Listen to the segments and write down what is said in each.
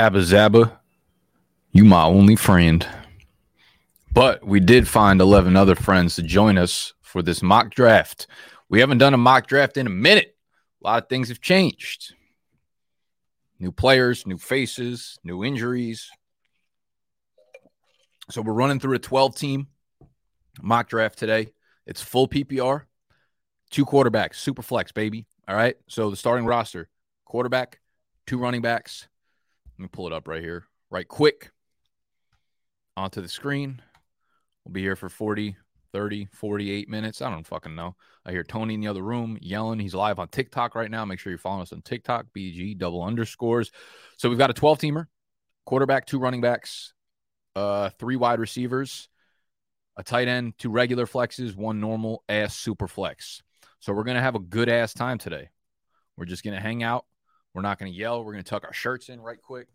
Abba Zaba, you my only friend. But we did find 11 other friends to join us for this mock draft. We haven't done a mock draft in a minute. A lot of things have changed. New players, new faces, new injuries. So we're running through a 12 team mock draft today. It's full PPR, two quarterbacks, super flex, baby. All right. So the starting roster quarterback, two running backs. Let me pull it up right here, right quick onto the screen. We'll be here for 40, 30, 48 minutes. I don't fucking know. I hear Tony in the other room yelling. He's live on TikTok right now. Make sure you're following us on TikTok, BG double underscores. So we've got a 12 teamer, quarterback, two running backs, uh, three wide receivers, a tight end, two regular flexes, one normal ass super flex. So we're gonna have a good ass time today. We're just gonna hang out. We're not gonna yell. We're gonna tuck our shirts in right quick.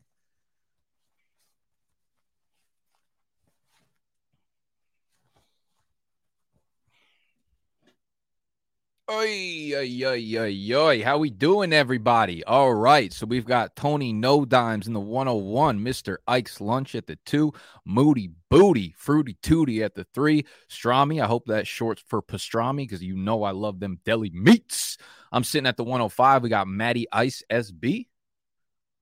Oi, oi, oi, oi, oi. How we doing, everybody? All right. So we've got Tony No Dimes in the 101, Mr. Ike's Lunch at the two, Moody Booty, Fruity Tooty at the three, Strami. I hope that's short for pastrami because you know I love them deli meats. I'm sitting at the 105. We got Maddie Ice SB.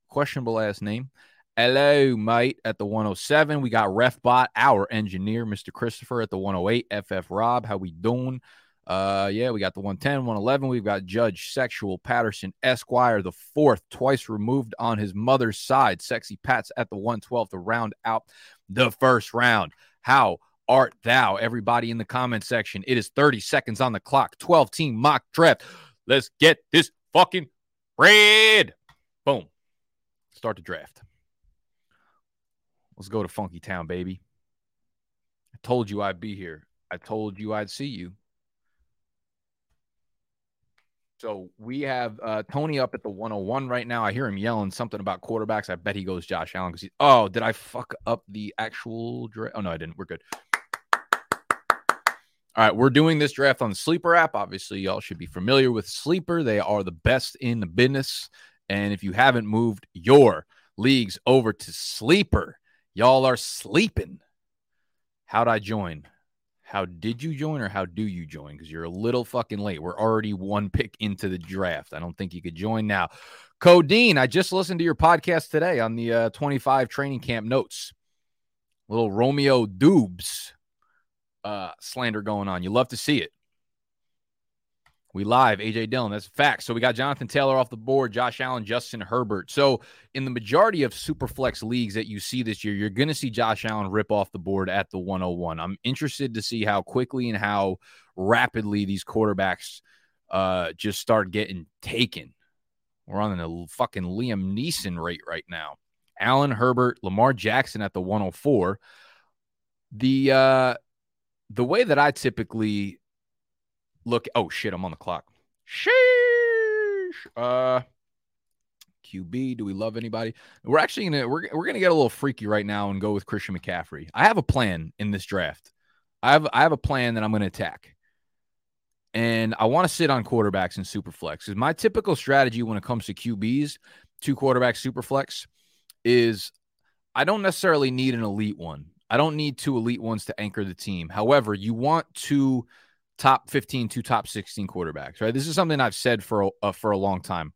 Questionable ass name. Hello, mate, at the 107. We got Refbot, our engineer, Mr. Christopher at the 108. FF Rob, how we doing? Uh, yeah, we got the 110, 111. We've got Judge Sexual Patterson Esquire, the fourth, twice removed on his mother's side. Sexy Pats at the 112 to round out the first round. How art thou? Everybody in the comment section. It is 30 seconds on the clock. 12 team mock draft. Let's get this fucking bread. Boom. Start the draft. Let's go to Funky Town, baby. I told you I'd be here. I told you I'd see you. So we have uh, Tony up at the 101 right now. I hear him yelling something about quarterbacks. I bet he goes Josh Allen because he. Oh, did I fuck up the actual draft? Oh no, I didn't. We're good. All right, we're doing this draft on the Sleeper app. Obviously, y'all should be familiar with Sleeper. They are the best in the business. And if you haven't moved your leagues over to Sleeper, y'all are sleeping. How'd I join? How did you join or how do you join? Because you're a little fucking late. We're already one pick into the draft. I don't think you could join now. Codeine, I just listened to your podcast today on the uh, 25 training camp notes. Little Romeo Doubs uh, slander going on. You love to see it. We live, AJ Dillon. That's facts. So we got Jonathan Taylor off the board, Josh Allen, Justin Herbert. So in the majority of superflex leagues that you see this year, you're going to see Josh Allen rip off the board at the 101. I'm interested to see how quickly and how rapidly these quarterbacks uh, just start getting taken. We're on a fucking Liam Neeson rate right now. Allen, Herbert, Lamar Jackson at the 104. The uh, the way that I typically look. Oh shit, I'm on the clock. Sheesh. Uh, QB. Do we love anybody? We're actually gonna we're we're gonna get a little freaky right now and go with Christian McCaffrey. I have a plan in this draft. I have I have a plan that I'm gonna attack. And I want to sit on quarterbacks and superflex. Because my typical strategy when it comes to QBs, two quarterbacks superflex, is I don't necessarily need an elite one. I don't need two elite ones to anchor the team. However, you want to top 15 to top 16 quarterbacks, right? This is something I've said for a, uh, for a long time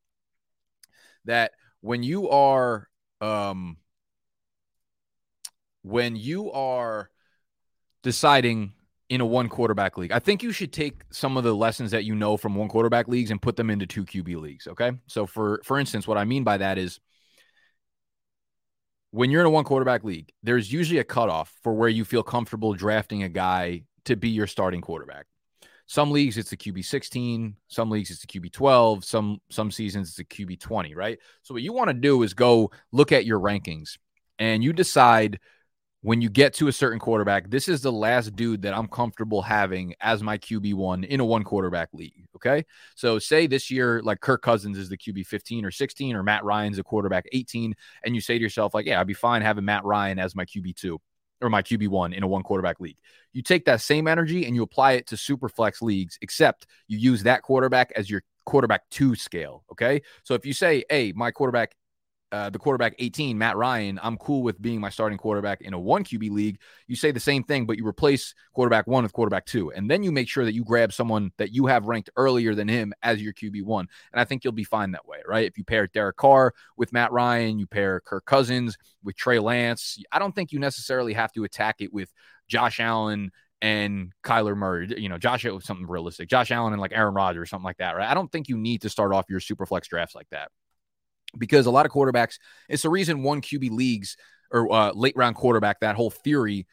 that when you are um when you are deciding in a one quarterback league, I think you should take some of the lessons that you know from one quarterback leagues and put them into two QB leagues, okay? So for for instance, what I mean by that is when you're in a one quarterback league, there's usually a cutoff for where you feel comfortable drafting a guy to be your starting quarterback. Some leagues it's the QB 16, some leagues it's the QB 12, some some seasons it's the QB 20, right? So what you want to do is go look at your rankings and you decide when you get to a certain quarterback, this is the last dude that I'm comfortable having as my QB1 in a one quarterback league. Okay. So, say this year, like Kirk Cousins is the QB 15 or 16, or Matt Ryan's a quarterback 18, and you say to yourself, like, yeah, I'd be fine having Matt Ryan as my QB2 or my QB1 in a one quarterback league. You take that same energy and you apply it to super flex leagues, except you use that quarterback as your quarterback two scale. Okay. So if you say, hey, my quarterback uh, the quarterback 18, Matt Ryan, I'm cool with being my starting quarterback in a one QB league. You say the same thing, but you replace quarterback one with quarterback two. And then you make sure that you grab someone that you have ranked earlier than him as your QB one. And I think you'll be fine that way, right? If you pair Derek Carr with Matt Ryan, you pair Kirk Cousins with Trey Lance. I don't think you necessarily have to attack it with Josh Allen and Kyler Murray, you know, Josh something realistic, Josh Allen and like Aaron Rodgers, something like that, right? I don't think you need to start off your super flex drafts like that because a lot of quarterbacks, it's the reason one QB leagues or uh, late round quarterback, that whole theory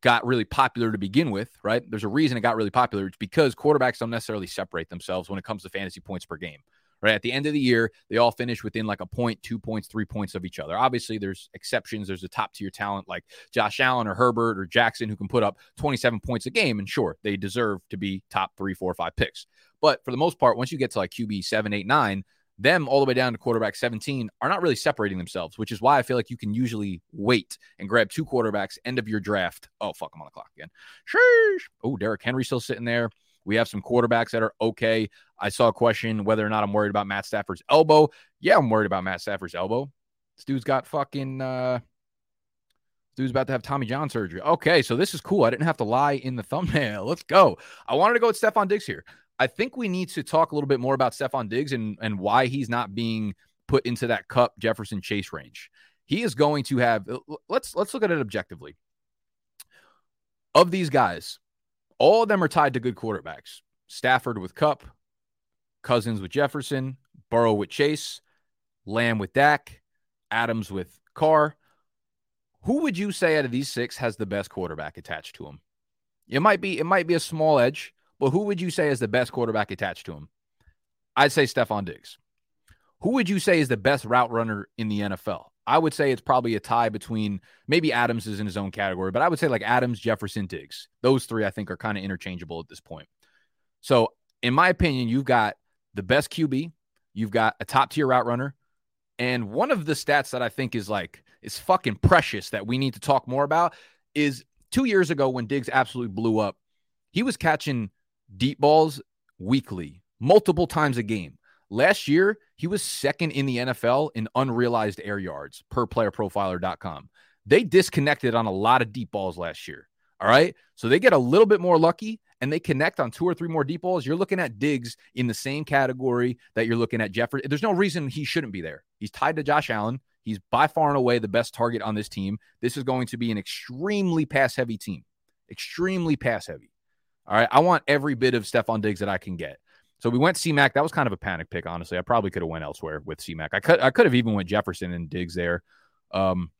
got really popular to begin with, right? There's a reason it got really popular. It's because quarterbacks don't necessarily separate themselves when it comes to fantasy points per game. Right at the end of the year, they all finish within like a point, two points, three points of each other. Obviously, there's exceptions. There's a top tier talent like Josh Allen or Herbert or Jackson who can put up 27 points a game, and sure, they deserve to be top three, four, five picks. But for the most part, once you get to like QB seven, eight, nine, them all the way down to quarterback 17 are not really separating themselves, which is why I feel like you can usually wait and grab two quarterbacks end of your draft. Oh, fuck, I'm on the clock again. Sheesh. Oh, Derrick Henry still sitting there. We have some quarterbacks that are okay. I saw a question whether or not I'm worried about Matt Stafford's elbow. Yeah, I'm worried about Matt Stafford's elbow. This dude's got fucking uh dude's about to have Tommy John surgery. Okay, so this is cool. I didn't have to lie in the thumbnail. Let's go. I wanted to go with Stefon Diggs here. I think we need to talk a little bit more about Stefon Diggs and, and why he's not being put into that Kupp Jefferson Chase range. He is going to have let's let's look at it objectively. Of these guys, all of them are tied to good quarterbacks. Stafford with Kupp, Cousins with Jefferson, Burrow with Chase, Lamb with Dak, Adams with Carr. Who would you say out of these six has the best quarterback attached to him? It might be it might be a small edge. But who would you say is the best quarterback attached to him? I'd say Stefon Diggs. Who would you say is the best route runner in the NFL? I would say it's probably a tie between maybe Adams is in his own category, but I would say like Adams, Jefferson, Diggs. Those three I think are kind of interchangeable at this point. So, in my opinion, you've got the best QB, you've got a top tier route runner, and one of the stats that I think is like is fucking precious that we need to talk more about is two years ago when Diggs absolutely blew up, he was catching deep balls weekly, multiple times a game. Last year, he was second in the NFL in unrealized air yards per playerprofiler.com. They disconnected on a lot of deep balls last year. All right. So they get a little bit more lucky and they connect on two or three more deep balls. You're looking at Diggs in the same category that you're looking at Jeffrey. There's no reason he shouldn't be there. He's tied to Josh Allen. He's by far and away the best target on this team. This is going to be an extremely pass heavy team, extremely pass heavy. All right. I want every bit of Stefon Diggs that I can get. So we went CMAC. That was kind of a panic pick, honestly. I probably could have went elsewhere with CMAC. I could I could have even went Jefferson and Diggs there. Um,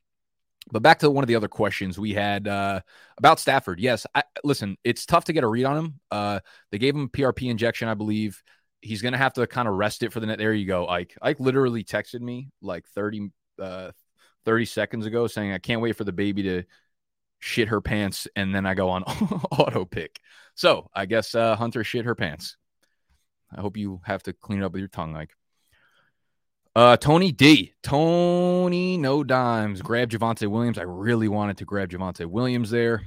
but back to one of the other questions we had uh, about Stafford. Yes, I, listen, it's tough to get a read on him. Uh, they gave him PRP injection, I believe. He's going to have to kind of rest it for the net. There you go, Ike. Ike literally texted me like 30, uh, 30 seconds ago saying, I can't wait for the baby to shit her pants. And then I go on auto pick. So I guess uh, Hunter shit her pants. I hope you have to clean it up with your tongue, like. Uh, Tony D. Tony No Dimes. Grab Javonte Williams. I really wanted to grab Javonte Williams there.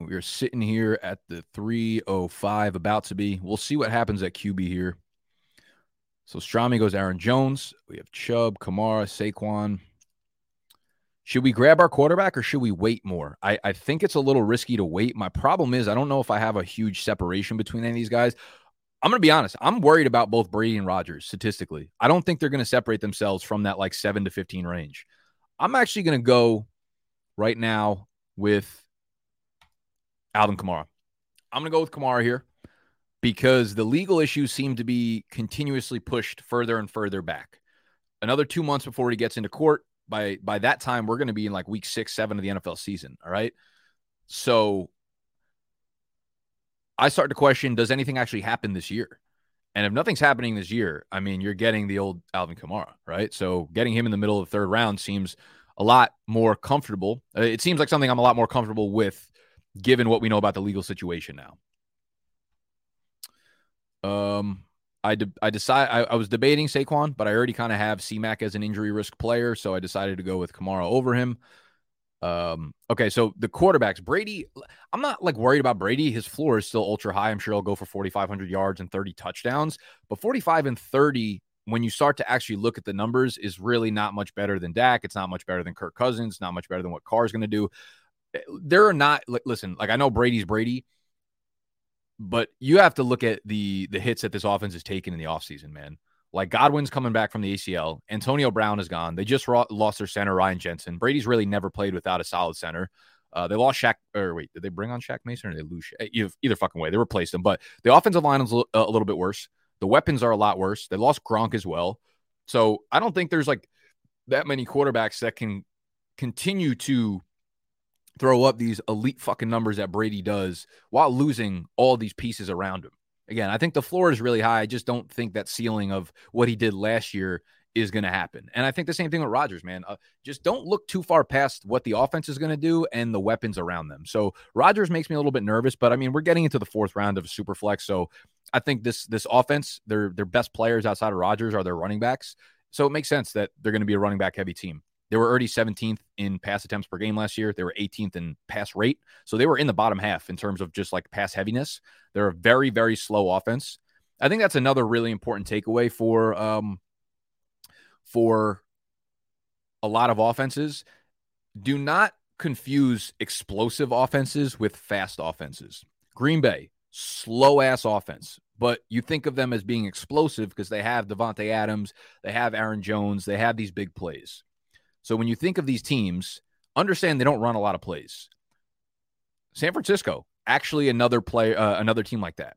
We are sitting here at the 305, about to be. We'll see what happens at QB here. So Strami goes Aaron Jones. We have Chubb, Kamara, Saquon. Should we grab our quarterback or should we wait more? I, I think it's a little risky to wait. My problem is I don't know if I have a huge separation between any of these guys. I'm going to be honest. I'm worried about both Brady and Rodgers statistically. I don't think they're going to separate themselves from that like 7 to 15 range. I'm actually going to go right now with Alvin Kamara. I'm going to go with Kamara here because the legal issues seem to be continuously pushed further and further back. Another two months before he gets into court, by by that time we're going to be in like week six, seven of the NFL season. All right, so I start to question: Does anything actually happen this year? And if nothing's happening this year, I mean, you're getting the old Alvin Kamara, right? So getting him in the middle of the third round seems a lot more comfortable. Uh, it seems like something I'm a lot more comfortable with, given what we know about the legal situation now. Um, I de- I decide I, I, was debating Saquon, but I already kind of have CMAC as an injury risk player, so I decided to go with Kamara over him. Um, okay, so the quarterbacks, Brady, I'm not like worried about Brady. His floor is still ultra high. I'm sure he'll go for 4,500 yards and 30 touchdowns, but 45 and 30 when you start to actually look at the numbers, is really not much better than Dak. It's not much better than Kirk Cousins. Not much better than what Carr's going to do. Eh, there are not. Listen, like I know Brady's Brady, but you have to look at the the hits that this offense has taken in the offseason, man. Like Godwin's coming back from the ACL. Antonio Brown is gone. They just lost their center, Ryan Jensen. Brady's really never played without a solid center. Uh, they lost Shaq. Or wait, did they bring on Shaq Mason or they lose? Either, either fucking way, they replaced him. But the offensive line is a little bit worse. The weapons are a lot worse. They lost Gronk as well. So I don't think there's like that many quarterbacks that can continue to throw up these elite fucking numbers that Brady does while losing all these pieces around him. Again, I think the floor is really high. I just don't think that ceiling of what he did last year is going to happen. And I think the same thing with Rodgers, man. Uh, just don't look too far past what the offense is going to do and the weapons around them. So Rodgers makes me a little bit nervous, but I mean, we're getting into the fourth round of super flex. So I think this this offense, their their best players outside of Rodgers are their running backs. So it makes sense that they're going to be a running back heavy team. They were already 17th in pass attempts per game last year. They were 18th in pass rate. So they were in the bottom half in terms of just like pass heaviness. They're a very, very slow offense. I think that's another really important takeaway for um, for a lot of offenses. Do not confuse explosive offenses with fast offenses. Green Bay, slow ass offense, but you think of them as being explosive because they have Davante Adams, they have Aaron Jones, they have these big plays. So when you think of these teams, understand they don't run a lot of plays. San Francisco, actually another play, uh, another team like that.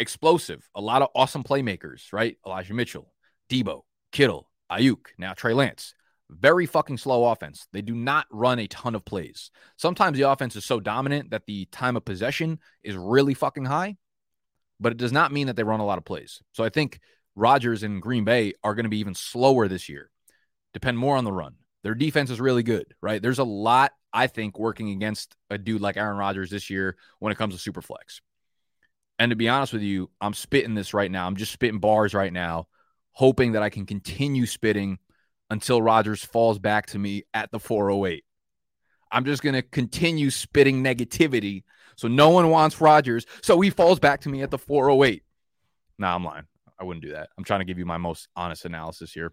Explosive, a lot of awesome playmakers, right? Elijah Mitchell, Deebo, Kittle, Aiyuk, now Trey Lance. Very fucking slow offense. They do not run a ton of plays. Sometimes the offense is so dominant that the time of possession is really fucking high, but it does not mean that they run a lot of plays. So I think Rodgers and Green Bay are going to be even slower this year. Depend more on the run. Their defense is really good, right? There's a lot, I think, working against a dude like Aaron Rodgers this year when it comes to super flex. And to be honest with you, I'm spitting this right now. I'm just spitting bars right now hoping that I can continue spitting until Rodgers falls back to me at the 408. I'm just going to continue spitting negativity. So no one wants Rodgers. So he falls back to me at the 408. Nah, I'm lying. I wouldn't do that. I'm trying to give you my most honest analysis here.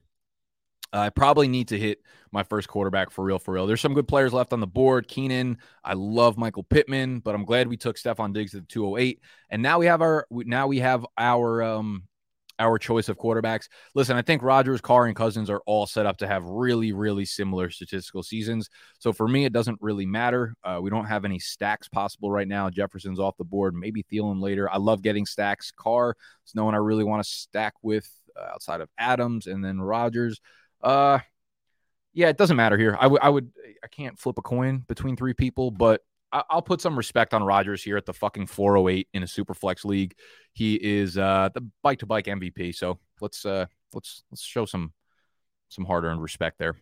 I probably need to hit my first quarterback for real, for real. There's some good players left on the board. Keenan, I love Michael Pittman, but I'm glad we took Stefon Diggs at the 208. And now we have our now we have our um our choice of quarterbacks. Listen, I think Rodgers, Carr, and Cousins are all set up to have really, really similar statistical seasons. So for me, it doesn't really matter. Uh, we don't have any stacks possible right now. Jefferson's off the board, maybe Thielen later. I love getting stacks. Carr is no one I really want to stack with uh, outside of Adams and then Rodgers. Uh, yeah, it doesn't matter here. I, I would, I would, I can't flip a coin between three people, but I'll put some respect on Rodgers here at the fucking 408 in a super flex league. He is uh, the bike to bike MVP. So let's uh, let's let's show some some hard earned respect there.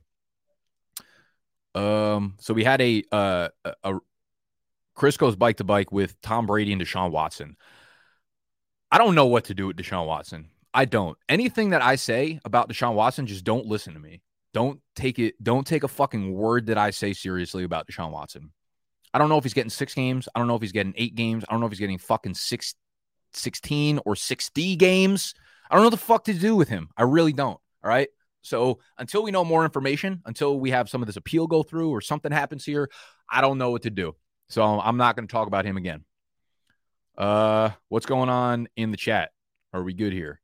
Um, so we had a uh, a, a Chris goes bike to bike with Tom Brady and Deshaun Watson. I don't know what to do with Deshaun Watson. I don't. Anything that I say about Deshaun Watson, just don't listen to me. Don't take it. Don't take a fucking word that I say seriously about Deshaun Watson. I don't know if he's getting six games. I don't know if he's getting eight games. I don't know if he's getting fucking six, 16 or 60 games. I don't know the fuck to do with him. I really don't. All right. So until we know more information, until we have some of this appeal go through or something happens here, I don't know what to do. So I'm not going to talk about him again. Uh, what's going on in the chat? Are we good here?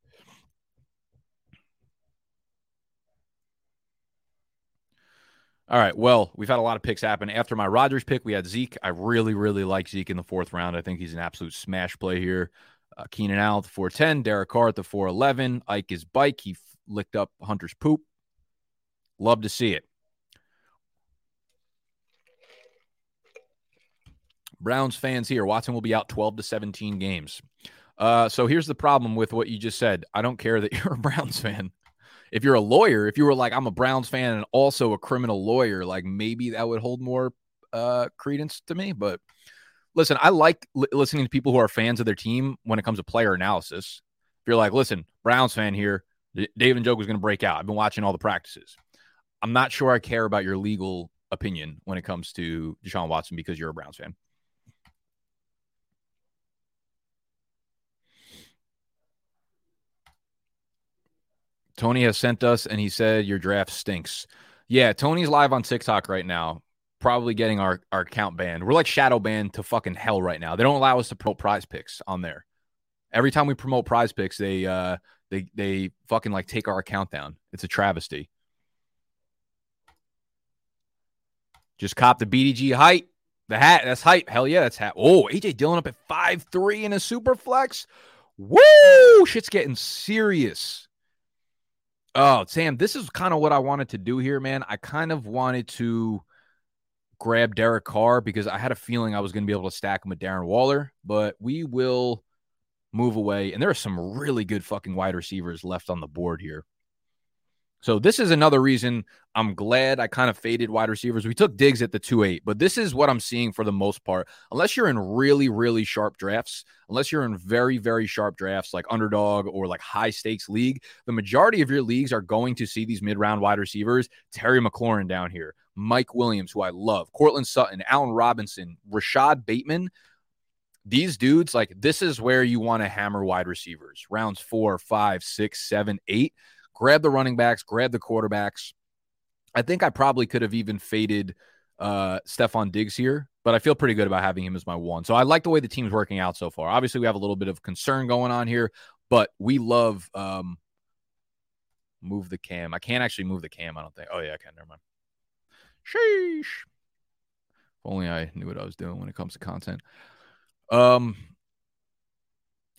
All right. Well, we've had a lot of picks happen. After my Rodgers pick, we had Zeke. I really, really like Zeke in the fourth round. I think he's an absolute smash play here. Uh, Keenan Allen at the 410, Derek Carr at the 411. Ike is bike. He licked up Hunter's poop. Love to see it. Browns fans here. Watson will be out 12 to 17 games. Uh, so here's the problem with what you just said. I don't care that you're a Browns fan if you're a lawyer, if you were like, I'm a Browns fan and also a criminal lawyer, like maybe that would hold more uh, credence to me. But listen, I like li- listening to people who are fans of their team when it comes to player analysis. If you're like, listen, Browns fan here, D- David Njoku is going to break out. I've been watching all the practices. I'm not sure I care about your legal opinion when it comes to Deshaun Watson because you're a Browns fan. Tony has sent us and he said your draft stinks. Yeah, Tony's live on TikTok right now, probably getting our, our account banned. We're like shadow banned to fucking hell right now. They don't allow us to promote PrizePicks on there. Every time we promote PrizePicks, they uh they they fucking like take our account down. It's a travesty. Just cop the BDG height. The hat, that's hype. Hell yeah, that's hat. Oh, AJ Dillon up at five three in a super flex. Woo! Shit's getting serious. Oh, Sam, this is kind of what I wanted to do here, man. I kind of wanted to grab Derek Carr because I had a feeling I was going to be able to stack him with Darren Waller, but we will move away. And there are some really good fucking wide receivers left on the board here. So this is another reason I'm glad I kind of faded wide receivers. We took Diggs at the 2-8, but this is what I'm seeing for the most part. Unless you're in really, really sharp drafts, unless you're in very, very sharp drafts like underdog or like high stakes league, the majority of your leagues are going to see these mid-round wide receivers. Terry McLaurin down here, Mike Williams, who I love, Courtland Sutton, Allen Robinson, Rashod Bateman. These dudes, like this is where you want to hammer wide receivers. Rounds four, five, six, seven, eight grab the running backs, grab the quarterbacks. I think I probably could have even faded uh Stefon Diggs here, but I feel pretty good about having him as my one. So I like the way the team's working out so far. Obviously, we have a little bit of concern going on here, but we love um move the cam. I can't actually move the cam, I don't think. Oh yeah, I can. Never mind. Sheesh. If only I knew what I was doing when it comes to content. Um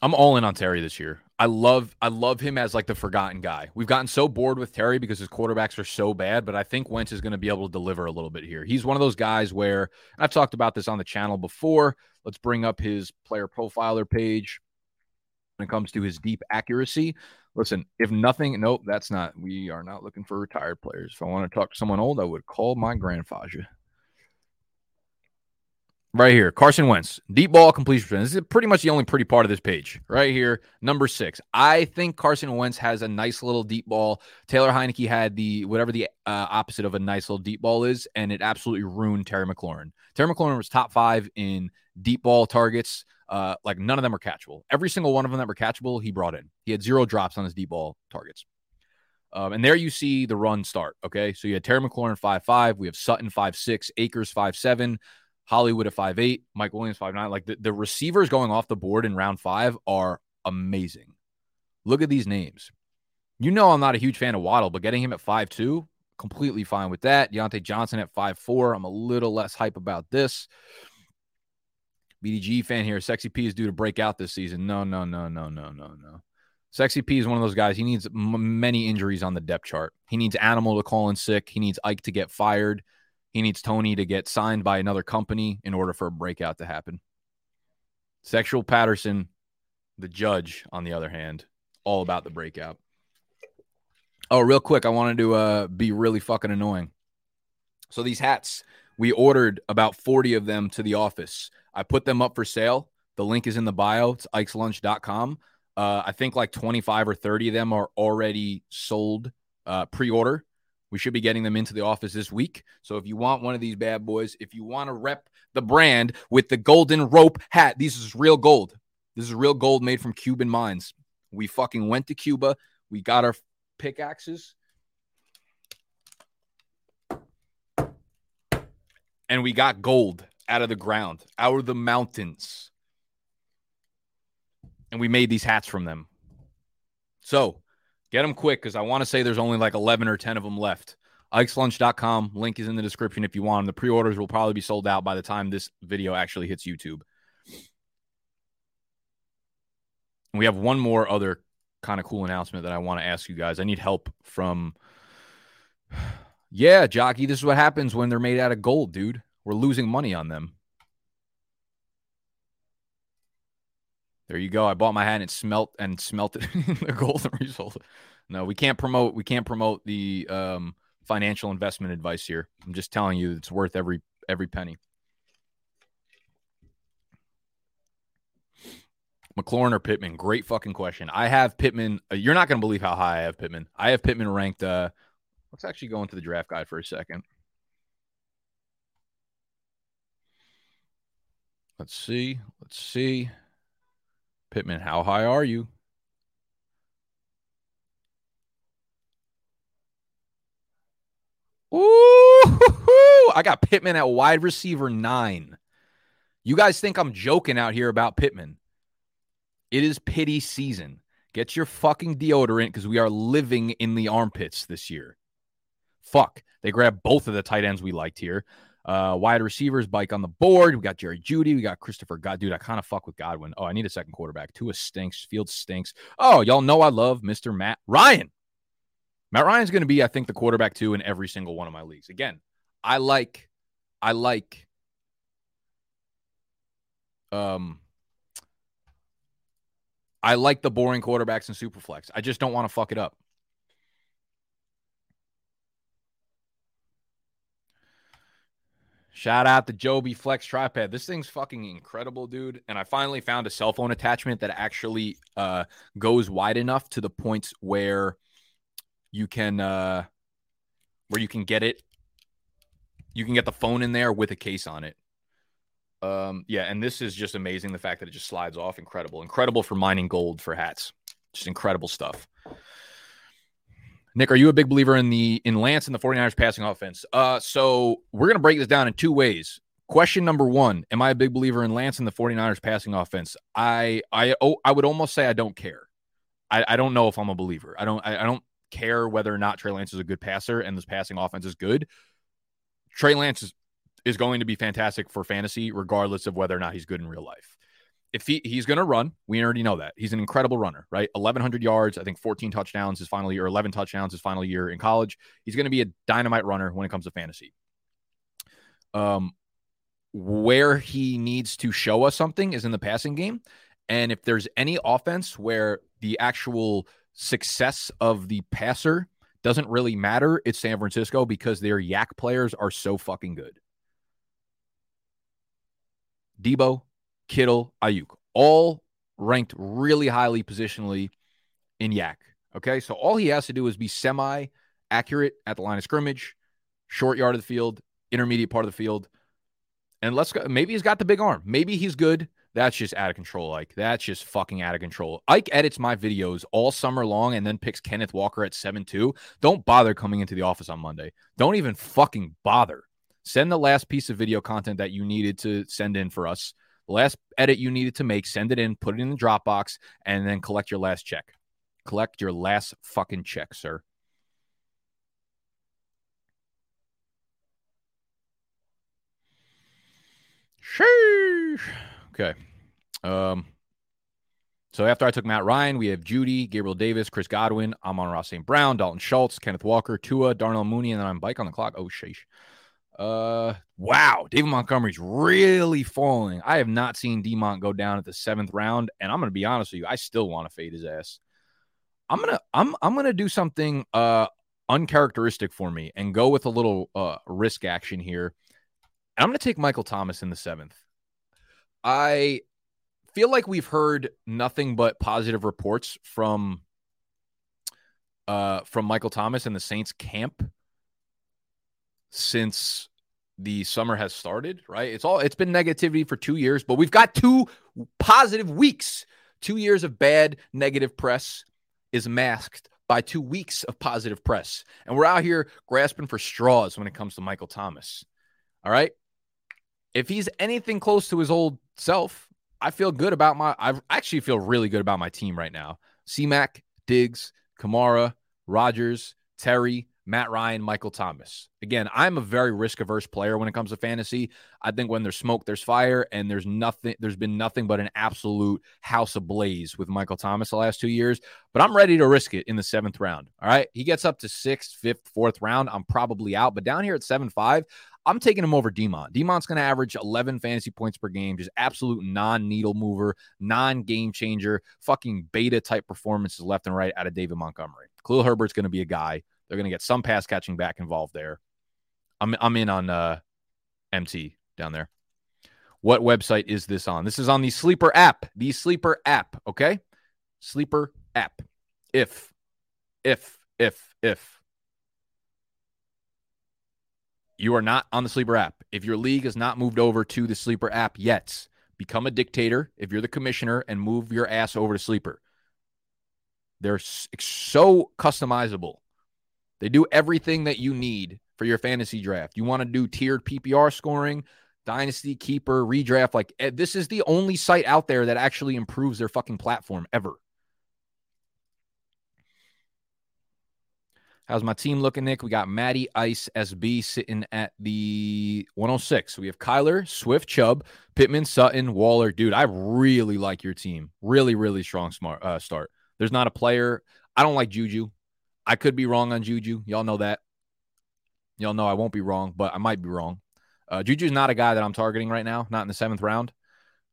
I'm all in on Terry this year. I love I love him as like the forgotten guy. We've gotten so bored with Terry because his quarterbacks are so bad, but I think Wentz is going to be able to deliver a little bit here. He's one of those guys where I've talked about this on the channel before. Let's bring up his player profiler page when it comes to his deep accuracy. Listen, if nothing, nope, that's not. We are not looking for retired players. If I want to talk to someone old, I would call my grandfather. Right here, Carson Wentz, deep ball completion. This is pretty much the only pretty part of this page. Right here, number six. I think Carson Wentz has a nice little deep ball. Taylor Heinicke had the whatever the uh, opposite of a nice little deep ball is, and it absolutely ruined Terry McLaurin. Terry McLaurin was top five in deep ball targets. Uh, like none of them were catchable. Every single one of them that were catchable, he brought in. He had zero drops on his deep ball targets. Um, and there you see the run start. Okay. So you had Terry McLaurin five five. We have Sutton five six, Akers five seven, Hollywood at five eight, Mike Williams five nine. Like the, the receivers going off the board in round five are amazing. Look at these names. You know I'm not a huge fan of Waddle, but getting him at five two, completely fine with that. Diontae Johnson at five four. I'm a little less hype about this. BDG fan here. Sexy P is due to break out this season. No, no, no, no, no, no, no. Sexy P is one of those guys. He needs m- many injuries on the depth chart. He needs Animal to call in sick. He needs Ike to get fired. He needs Tony to get signed by another company in order for a breakout to happen. Sexual Patterson, the judge, on the other hand, all about the breakout. Oh, real quick, I wanted to uh, be really fucking annoying. So these hats, we ordered about 40 of them to the office. I put them up for sale. The link is in the bio. It's ikeslunch.com. Uh, I think like 25 or 30 of them are already sold uh, pre order. We should be getting them into the office this week. So if you want one of these bad boys, if you want to rep the brand with the golden rope hat, this is real gold. This is real gold made from Cuban mines. We fucking went to Cuba. We got our pickaxes. And we got gold out of the ground, out of the mountains. And we made these hats from them. So Get them quick because I want to say there's only like 11 or 10 of them left. IkesLunch.com. Link is in the description if you want them. The pre orders will probably be sold out by the time this video actually hits YouTube. We have one more other kind of cool announcement that I want to ask you guys. I need help from. Yeah, Jockey, this is what happens when they're made out of gold, dude. We're losing money on them. There you go. I bought my hat and it smelt and smelted the golden result. No, we can't promote. We can't promote the um, financial investment advice here. I'm just telling you, it's worth every every penny. McLaurin or Pittman? Great fucking question. I have Pittman. Uh, you're not going to believe how high I have Pittman. I have Pittman ranked. Uh, let's actually go into the draft guide for a second. Let's see. Let's see. Pittman, how high are you? Ooh, I got Pittman at wide receiver nine. You guys think I'm joking out here about Pittman? It is pity season. Get your fucking deodorant because we are living in the armpits this year. Fuck. They grabbed both of the tight ends we liked here. Uh, wide receivers, bike on the board. We got Jerry Jeudy. We got Christopher God. Dude, I kind of fuck with Godwin. Oh, I need a second quarterback. Tua stinks. Field stinks. Oh, y'all know I love Mr. Matt Ryan. Matt Ryan's going to be, I think, the quarterback too in every single one of my leagues. Again, I like, I like, um, I like the boring quarterbacks in Superflex. I just don't want to fuck it up. Shout out the Joby Flex tripod. This thing's fucking incredible, dude. And I finally found a cell phone attachment that actually uh, goes wide enough to the points where you can uh where you can get it. You can get the phone in there with a case on it. Um yeah and this is just amazing the fact that it just slides off. Incredible. Incredible for mining gold for hats. Just incredible stuff Nick, are you a big believer in the in Lance and the 49ers passing offense? Uh so we're to break this down in two ways. Question number 1, am I a big believer in Lance and the 49ers passing offense? I I oh, I would almost say I don't care. I, I don't know if I'm a believer. I don't I, I don't care whether or not Trey Lance is a good passer and this passing offense is good. Trey Lance is, is going to be fantastic for fantasy, regardless of whether or not he's good in real life. If he, he's going to run, we already know that. He's an incredible runner, right? 1,100 yards, I think 14 touchdowns his final year, 11 touchdowns his final year in college. He's going to be a dynamite runner when it comes to fantasy. Um, where he needs to show us something is in the passing game. And if there's any offense where the actual success of the passer doesn't really matter. It's San Francisco because their YAC players are so fucking good. Deebo, Kittle, Aiyuk, all ranked really highly positionally in YAC. Okay. So all he has to do is be semi accurate at the line of scrimmage, short yard of the field, intermediate part of the field. And let's go. Maybe he's got the big arm. Maybe he's good. That's just out of control, Ike. That's just fucking out of control. Ike edits my videos all summer long and then picks Kenneth Walker at 7 2. Don't bother coming into the office on Monday. Don't even fucking bother. Send the last piece of video content that you needed to send in for us. Last edit you needed to make, send it in, put it in the Dropbox, and then collect your last check. Collect your last fucking check, sir. Sheesh. Okay. Um, so after I took Matt Ryan, we have Jeudy, Gabriel Davis, Chris Godwin, Amon-Ra St. Brown, Dalton Schultz, Kenneth Walker, Tua, Darnell Mooney, and then I'm bike on the clock. Oh, sheesh. Uh, wow. David Montgomery's really falling. I have not seen Demont go down at the seventh round, and I'm gonna be honest with you, I still want to fade his ass. I'm gonna I'm I'm gonna do something uh uncharacteristic for me and go with a little uh risk action here. I'm gonna take Michael Thomas in the seventh. I feel like we've heard nothing but positive reports from uh from Michael Thomas and the Saints camp since the summer has started, right? It's all it's been negativity for 2 years, but we've got two positive weeks. 2 years of bad negative press is masked by 2 weeks of positive press. And we're out here grasping for straws when it comes to Michael Thomas. All right? If he's anything close to his old self, I feel good about my. I actually feel really good about my team right now. C-Mac, Diggs, Kamara, Rodgers, Terry, Matt Ryan, Michael Thomas. Again, I'm a very risk averse player when it comes to fantasy. I think when there's smoke, there's fire, and there's nothing, there's been nothing but an absolute house ablaze with Michael Thomas the last two years. But I'm ready to risk it in the seventh round. All right. He gets up to sixth, fifth, fourth round. I'm probably out. But down here at seven five, I'm taking him over Demont. Demont's going to average 11 fantasy points per game, just absolute non needle mover, non game changer, fucking beta type performances left and right out of David Montgomery. Khalil Herbert's going to be a guy. They're going to get some pass catching back involved there. I'm, I'm in on uh, MT down there. What website is this on? This is on the Sleeper app. The Sleeper app. Okay. Sleeper app. If, if, if, if you are not on the Sleeper app, if your league has not moved over to the Sleeper app yet, become a dictator if you're the commissioner and move your ass over to Sleeper. They're so customizable. They do everything that you need for your fantasy draft. You want to do tiered PPR scoring, dynasty keeper, redraft. Like eh, this is the only site out there that actually improves their fucking platform ever. How's my team looking, Nick? We got Maddie Ice SB sitting at the 106. We have Kyler, Swift, Chubb, Pittman, Sutton, Waller. Dude, I really like your team. Really, really strong smart uh, start. There's not a player. I don't like Juju. I could be wrong on Juju. Y'all know that. Y'all know I won't be wrong, but I might be wrong. Uh, Juju's not a guy that I'm targeting right now, not in the seventh round.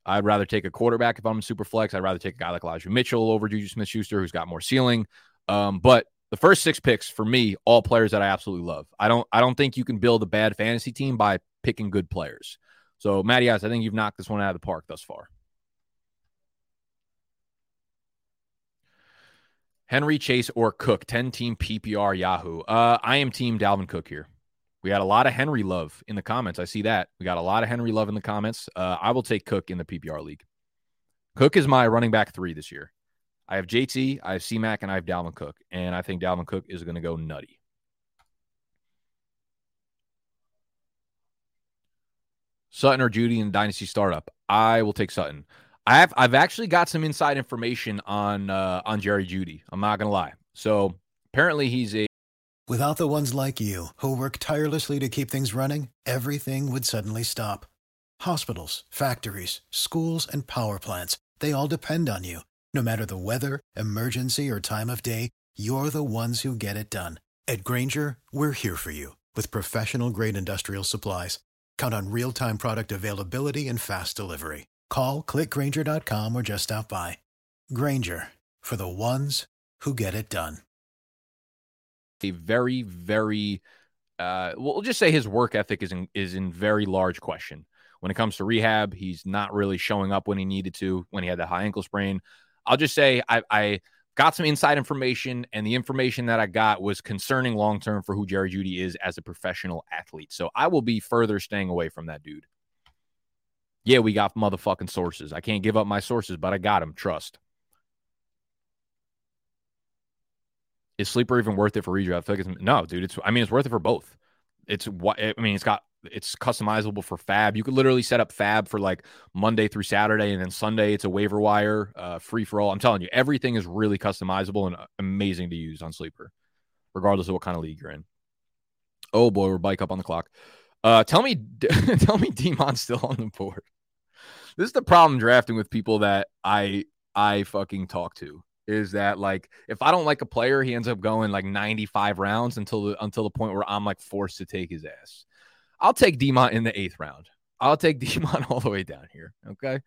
I'd rather take a quarterback if I'm super flex. I'd rather take a guy like Elijah Mitchell over Juju Smith Schuster, who's got more ceiling. Um, but the first six picks for me, all players that I absolutely love. I don't I don't think you can build a bad fantasy team by picking good players. So Matty, I think you've knocked this one out of the park thus far. Henry Chase or Cook, 10 team PPR Yahoo. Uh, I am team Dalvin Cook here. We had a lot of Henry love in the comments. I see that. We got a lot of Henry love in the comments. Uh, I will take Cook in the PPR league. Cook is my running back three this year. I have JT, I have CMAC, and I have Dalvin Cook. And I think Dalvin Cook is going to go nutty. Sutton or Jeudy in Dynasty Startup. I will take Sutton. I have I've actually got some inside information on uh, on Jerry Jeudy. I'm not gonna lie. So apparently he's a without the ones like you who work tirelessly to keep things running, everything would suddenly stop. Hospitals, factories, schools, and power plants—they all depend on you. No matter the weather, emergency, or time of day, you're the ones who get it done. At Grainger, we're here for you with professional grade industrial supplies. Count on real time product availability and fast delivery. Call clickgrainger.com or just stop by. Grainger for the ones who get it done. A very, very, uh, we'll just say his work ethic is in, is in very large question. When it comes to rehab, he's not really showing up when he needed to, when he had that high ankle sprain. I'll just say I, I got some inside information, and the information that I got was concerning long term for who Jerry Jeudy is as a professional athlete. So I will be further staying away from that dude. Yeah, we got motherfucking sources. I can't give up my sources, but I got them. Trust. Is sleeper even worth it for redraft? I feel like it's, no, dude. It's I mean, it's worth it for both. It's what I mean. It's got it's customizable for FAAB. You could literally set up FAAB for like Monday through Saturday, and then Sunday it's a waiver wire, uh, free for all. I'm telling you, everything is really customizable and amazing to use on Sleeper, regardless of what kind of league you're in. Oh boy, we're bike up on the clock. Uh, tell me, tell me, Demon's still on the board. This is the problem drafting with people that I I fucking talk to is that like if I don't like a player, he ends up going like 95 rounds until the until the point where I'm like forced to take his ass. I'll take Demont in the eighth round. I'll take Demont all the way down here. Okay,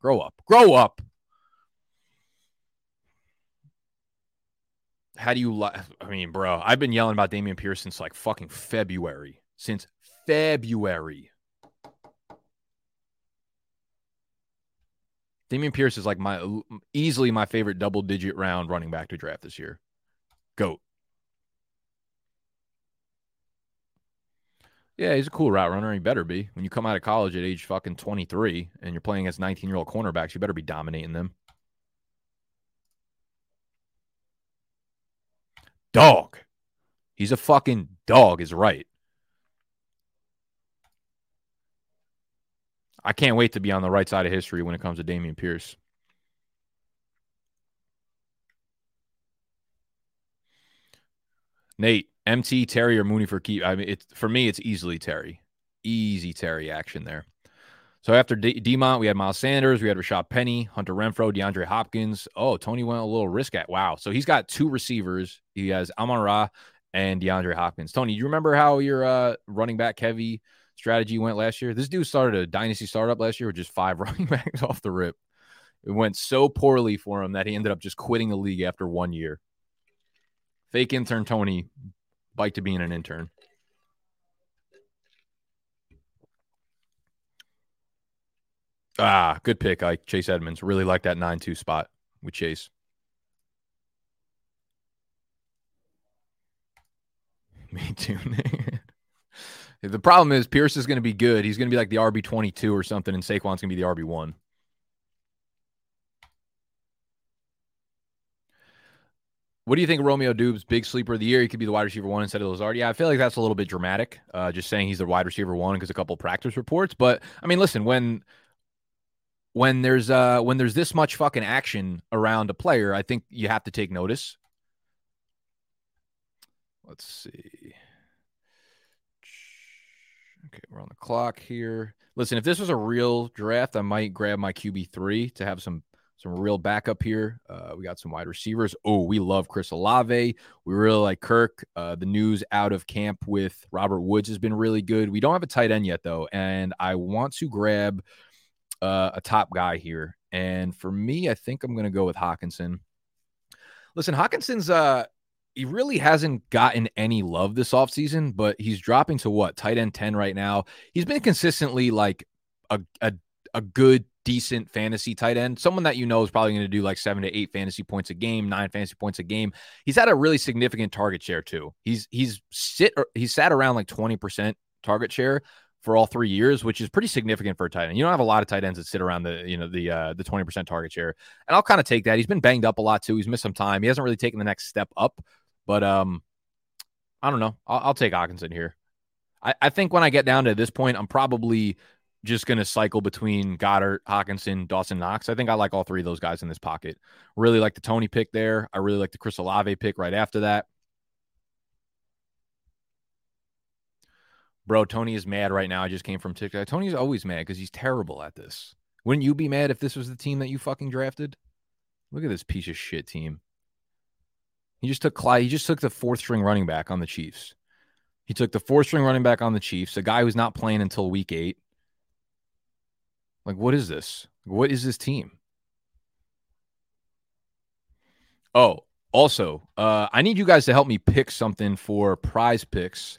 grow up, grow up. How do you like? I mean, bro, I've been yelling about Dameon Pierce since like fucking February. Since February. Dameon Pierce is like my easily my favorite double digit round running back to draft this year. Goat. Yeah, he's a cool route runner. He better be. When you come out of college at age fucking 23 and you're playing against 19 year old cornerbacks, you better be dominating them. Dog. He's a fucking dog, is right. I can't wait to be on the right side of history when it comes to Dameon Pierce. Nate, MT, Terry, or Mooney for keep. I mean, it's for me, it's easily Terry. Easy Terry action there. So after D- Demont, we had Miles Sanders, we had Rashaad Penny, Hunter Renfrow, DeAndre Hopkins. Oh, Tony went a little risk at. Wow. So he's got two receivers. He has Amon-Ra and DeAndre Hopkins. Tony, you remember how your uh, running back heavy strategy went last year? This dude started a dynasty startup last year with just five running backs off the rip. It went so poorly for him that he ended up just quitting the league after one year. Fake intern Tony, bike to being an intern. Ah, good pick, Ike. Chase Edmonds. Really like that 9 2 spot with Chase. Me too. The problem is Pierce is going to be good. He's going to be like the RB 22 or something, and Saquon's going to be the RB 1. What do you think Romeo Doubs, big sleeper of the year? He could be the wide receiver one instead of Lazard. Yeah, I feel like that's a little bit dramatic. Uh, just saying he's the wide receiver one because a couple practice reports. But I mean, listen, when when there's uh when there's this much fucking action around a player, I think you have to take notice. Let's see. We're on the clock here. Listen, if this was a real draft, I might grab my QB three to have some some real backup here. Uh, we got some wide receivers. Oh, we love Chris Olave. We really like Kirk. Uh, the news out of camp with Robert Woods has been really good. We don't have a tight end yet, though. And I want to grab uh, a top guy here. And for me, I think I'm going to go with Hockenson. Listen, Hockenson's uh, he really hasn't gotten any love this offseason, but he's dropping to what? Tight end 10 right now. He's been consistently like a, a, a good decent fantasy tight end, someone that you know is probably going to do like seven to eight fantasy points a game, nine fantasy points a game. He's had a really significant target share too. He's he's sit he's sat around like twenty percent target share for all three years, which is pretty significant for a tight end. You don't have a lot of tight ends that sit around the you know the uh, the twenty percent target share, and I'll kind of take that. He's been banged up a lot too. He's missed some time. He hasn't really taken the next step up, but um, I don't know. I'll, I'll take Hockenson here. I, I think when I get down to this point, I'm probably just going to cycle between Goddard, Hockenson, Dawson Knox. I think I like all three of those guys in this pocket. Really like the Tony pick there. I really like the Chris Olave pick right after that. Bro, Tony is mad right now. I just came from TikTok. Tony's always mad because he's terrible at this. Wouldn't you be mad if this was the team that you fucking drafted? Look at this piece of shit team. He just took Clyde. He just took the fourth string running back on the Chiefs. He took the fourth string running back on the Chiefs, a guy who's not playing until week eight. Like, what is this? What is this team? Oh, also, uh, I need you guys to help me pick something for PrizePicks.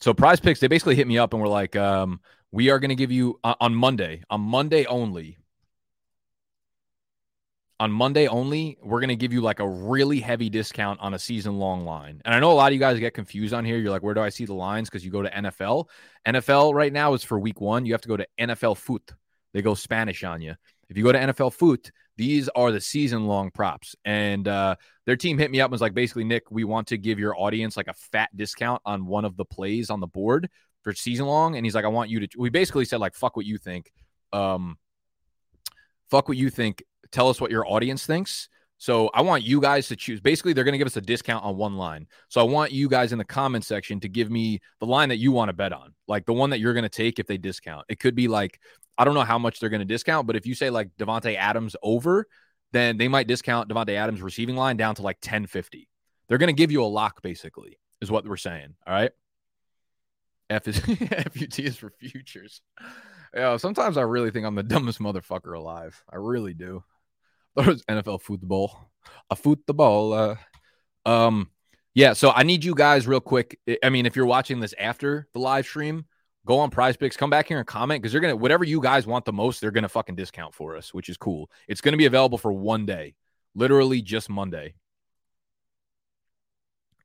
So, PrizePicks, they basically hit me up and were like, um, we are going to give you uh, on Monday, on Monday only. On Monday only, we're going to give you like a really heavy discount on a season long line. And I know a lot of you guys get confused on here. You're like, where do I see the lines? Because you go to NFL. NFL right now is for week one. You have to go to NFL Foot. They go Spanish on you. If you go to NFL Foot, these are the season long props. And uh, their team hit me up and was like, basically, Nick, we want to give your audience like a fat discount on one of the plays on the board for season long. And he's like, I want you to, we basically said, like, fuck what you think. Um, fuck what you think. Tell us what your audience thinks. So I want you guys to choose. Basically, they're going to give us a discount on one line. So I want you guys in the comment section to give me the line that you want to bet on, like the one that you're going to take if they discount. It could be like I don't know how much they're going to discount, but if you say like Davante Adams over, then they might discount Davante Adams receiving line down to like 1050. They're going to give you a lock, basically, is what we're saying. All right. F is FUT is for futures. Yeah, sometimes I really think I'm the dumbest motherfucker alive. I really do. Was NFL football, a football. Uh, um, yeah. So I need you guys real quick. I mean, if you're watching this after the live stream, go on PrizePicks, come back here and comment because they're gonna whatever you guys want the most, they're gonna fucking discount for us, which is cool. It's gonna be available for one day, literally just Monday.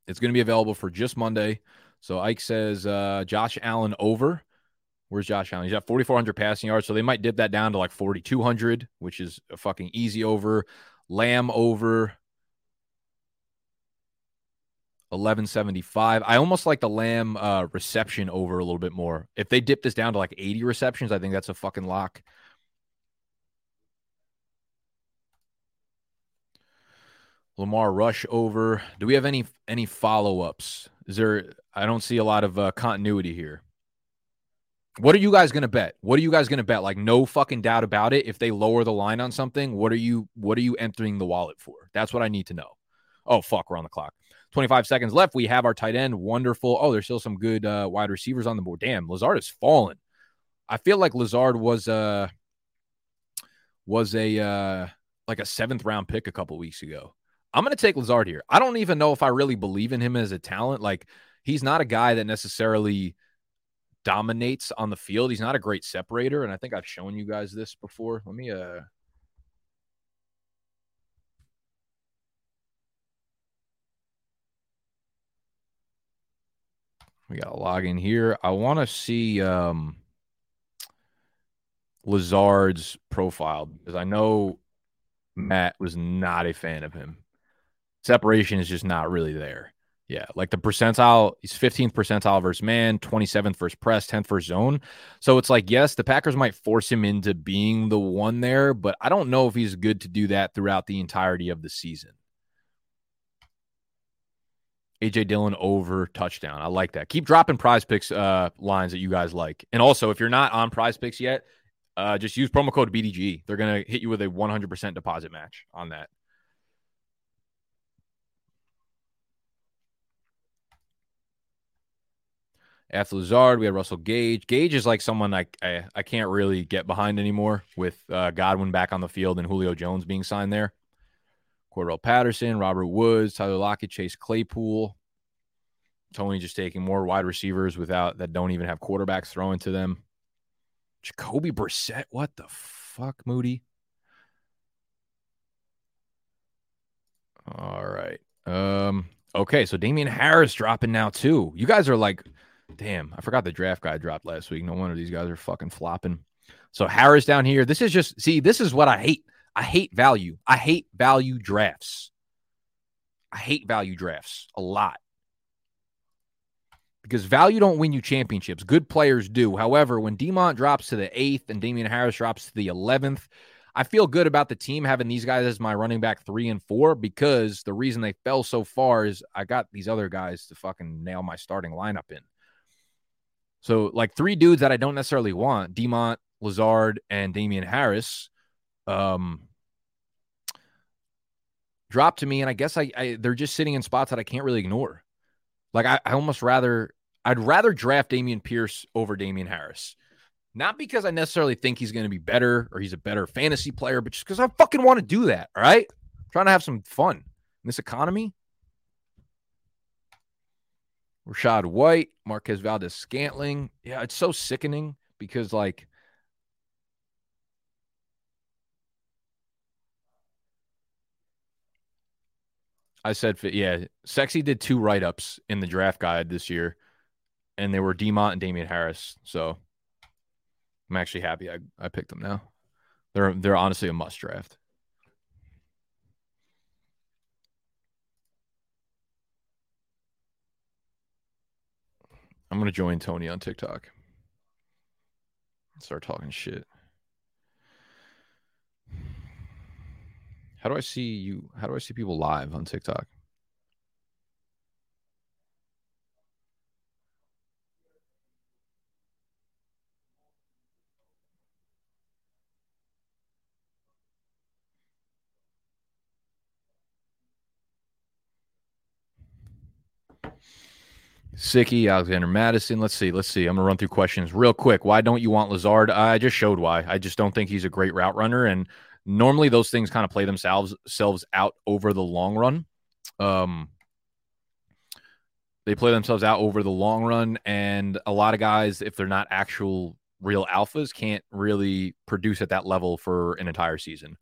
It's gonna be available for just Monday. So Ike says uh, Josh Allen over. Where's Josh Allen? He's at 4,400 passing yards. So they might dip that down to like 4,200, which is a fucking easy over. Lamb over. 1175. I almost like the Lamb uh, reception over a little bit more. If they dip this down to like 80 receptions, I think that's a fucking lock. Lamar Rush over. Do we have any any follow ups? Is there? I don't see a lot of uh, continuity here. What are you guys gonna bet? What are you guys gonna bet? Like no fucking doubt about it. If they lower the line on something, what are you what are you entering the wallet for? That's what I need to know. Oh fuck, we're on the clock. 25 seconds left. We have our tight end. Wonderful. Oh, there's still some good uh, wide receivers on the board. Damn, Lazard has fallen. I feel like Lazard was uh was a uh like a seventh round pick a couple weeks ago. I'm gonna take Lazard here. I don't even know if I really believe in him as a talent. Like he's not a guy that necessarily dominates on the field. He's not a great separator, and I think I've shown you guys this before. Let me uh We got to log in here. I want to see um, Lazard's profile because I know Matt was not a fan of him. separation is just not really there. Yeah, like the percentile, he's 15th percentile versus man, 27th versus press, 10th versus zone. So it's like, yes, the Packers might force him into being the one there, but I don't know if he's good to do that throughout the entirety of the season. AJ Dillon over touchdown. I like that. Keep dropping PrizePicks uh, lines that you guys like. And also, if you're not on PrizePicks yet, uh, just use promo code BDG. They're going to hit you with a 100% deposit match on that. After Lazard, we had Russell Gage. Gage is like someone I, I, I can't really get behind anymore with uh, Godwin back on the field and Julio Jones being signed there. Cordarrelle Patterson, Robert Woods, Tyler Lockett, Chase Claypool. Tony just taking more wide receivers without that don't even have quarterbacks throwing to them. Jacoby Brissett, what the fuck, Moody? All right. Um. Okay, so Damien Harris dropping now too. You guys are like Damn, I forgot the draft guy dropped last week. No wonder these guys are fucking flopping. So Harris down here. This is just see, this is what I hate. I hate value. I hate value drafts. I hate value drafts a lot. Because value don't win you championships. Good players do. However, when Demont drops to the eighth and Damien Harris drops to the eleventh, I feel good about the team having these guys as my running back three and four because the reason they fell so far is I got these other guys to fucking nail my starting lineup in. So like three dudes that I don't necessarily want, Demont, Lazard, and Damien Harris, um, dropped to me, and I guess I, I, they're just sitting in spots that I can't really ignore. Like I, I almost rather I'd rather draft Dameon Pierce over Damien Harris. Not because I necessarily think he's going to be better or he's a better fantasy player, but just because I fucking want to do that. All right. I'm trying to have some fun in this economy. Rachaad White, Marquez Valdes Scantling. Yeah, it's so sickening because like I said, yeah, Sexy did two write ups in the draft guide this year, and they were Demont and Damien Harris. So I'm actually happy I, I picked them now. They're they're honestly a must draft. I'm gonna join Tony on TikTok. Start talking shit. How do I see you? How do I see people live on TikTok? Sicky, Alexander Mattison. Let's see. Let's see. I'm gonna run through questions real quick. Why don't you want Lazard? I just showed why. I just don't think he's a great route runner, and normally those things kind of play themselves selves out over the long run. Um, they play themselves out over the long run, and a lot of guys, if they're not actual real alphas, can't really produce at that level for an entire season.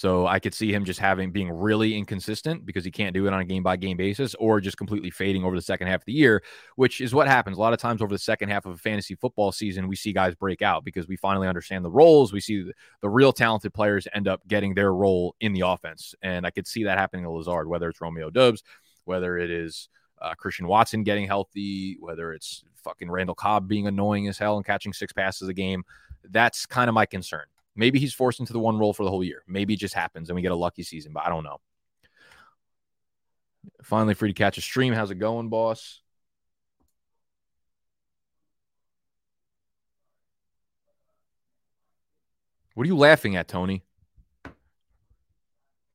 So I could see him just having being really inconsistent because he can't do it on a game by game basis or just completely fading over the second half of the year, which is what happens a lot of times over the second half of a fantasy football season. We see guys break out because we finally understand the roles. We see the, real talented players end up getting their role in the offense. And I could see that happening to Lazard, whether it's Romeo Doubs, whether it is uh, Christian Watson getting healthy, whether it's fucking Randall Cobb being annoying as hell and catching six passes a game. That's kind of my concern. Maybe he's forced into the one role for the whole year. Maybe it just happens and we get a lucky season, but I don't know. Finally, free to catch a stream. How's it going, boss? What are you laughing at, Tony?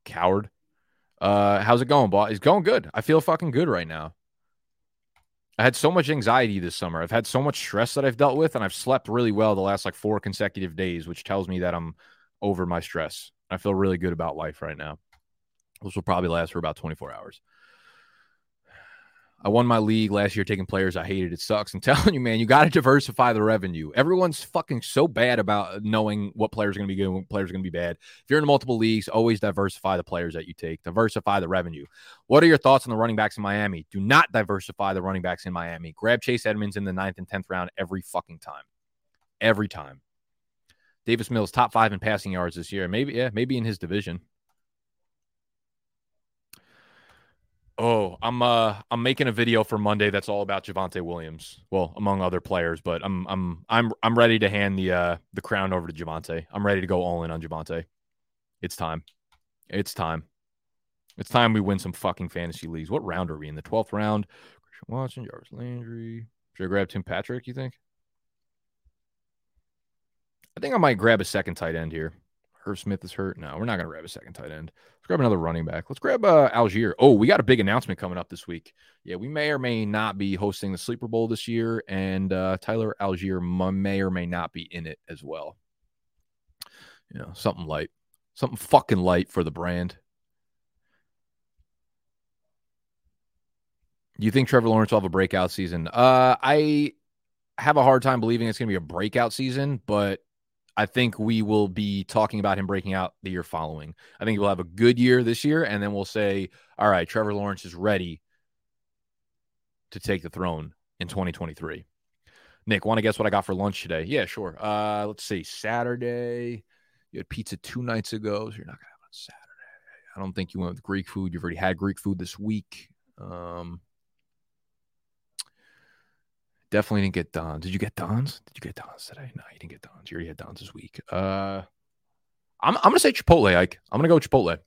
Coward. Uh, how's it going, boss? It's going good. I feel fucking good right now. I had so much anxiety this summer. I've had so much stress that I've dealt with, and I've slept really well the last like four consecutive days, which tells me that I'm over my stress. I feel really good about life right now. This will probably last for about 24 hours. I won my league last year taking players I hated. It sucks. I'm telling you, man, you got to diversify the revenue. Everyone's fucking so bad about knowing what players are going to be good what players are going to be bad. If you're in multiple leagues, always diversify the players that you take, diversify the revenue. What are your thoughts on the running backs in Miami? Do not diversify the running backs in Miami. Grab Chase Edmonds in the ninth and 10th round every fucking time. Every time. Davis Mills, top five in passing yards this year. Maybe, yeah, maybe in his division. Oh, I'm uh I'm making a video for Monday that's all about Javonte Williams. Well, among other players, but I'm I'm I'm I'm ready to hand the uh the crown over to Javonte. I'm ready to go all in on Javonte. It's time. It's time. It's time we win some fucking fantasy leagues. What round are we in? The 12th round? Christian Watson, Jarvis Landry. Should I grab Tim Patrick, you think? I think I might grab a second tight end here. Irv Smith is hurt. No, we're not going to grab a second tight end. Let's grab another running back. Let's grab uh, Allgeier. Oh, we got a big announcement coming up this week. Yeah, we may or may not be hosting the Sleeper Bowl this year, and uh, Tyler Allgeier may or may not be in it as well. You know, something light, something fucking light for the brand. Do you think Trevor Lawrence will have a breakout season? Uh, I have a hard time believing it's going to be a breakout season, but I think we will be talking about him breaking out the year following. I think we'll have a good year this year, and then we'll say, all right, Trevor Lawrence is ready to take the throne in 2023. Nick, want to guess what I got for lunch today? Yeah, sure. Uh, let's see. Saturday, you had pizza two nights ago, so you're not gonna have it on Saturday. I don't think you went with Greek food. You've already had Greek food this week. Um, Definitely didn't get Don's. Did you get Don's? Did you get Don's today? No, you didn't get Don's. You already had Don's this week. Uh, I'm I'm gonna say Chipotle, Ike. I'm gonna go Chipotle.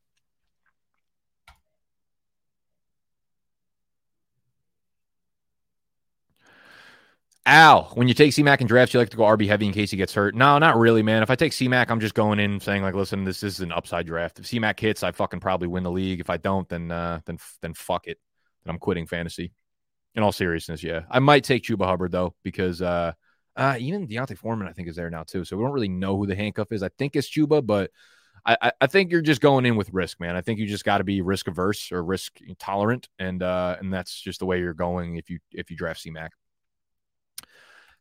Al, when you take CMAC in drafts, you like to go RB heavy in case he gets hurt. No, not really, man. If I take CMAC, I'm just going in saying like, listen, this is an upside draft. If CMAC hits, I fucking probably win the league. If I don't, then uh, then then fuck it. Then I'm quitting fantasy. In all seriousness, yeah, I might take Chuba Hubbard though because uh, uh, even D'Onta Foreman I think is there now too. So we don't really know who the handcuff is. I think it's Chuba, but I, I think you're just going in with risk, man. I think you just got to be risk averse or risk tolerant, and uh, and that's just the way you're going if you if you draft CMAC.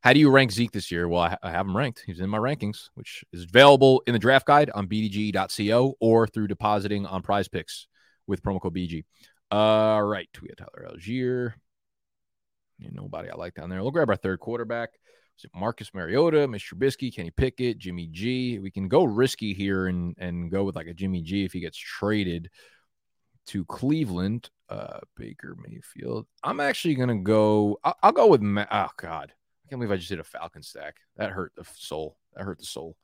How do you rank Zeke this year? Well, I, I have him ranked. He's in my rankings, which is available in the draft guide on bdg.co or through depositing on PrizePicks with promo code BG. All right, we got Tyler Nobody I like down there. We'll grab our third quarterback. Marcus Mariota, Mr. Trubisky, Kenny Pickett, Jimmy G. We can go risky here and and go with like a Jimmy G if he gets traded to Cleveland. Uh, Baker Mayfield. I'm actually gonna go. I'll, I'll go with. Ma- oh God, I can't believe I just did a Falcon stack. That hurt the soul. That hurt the soul.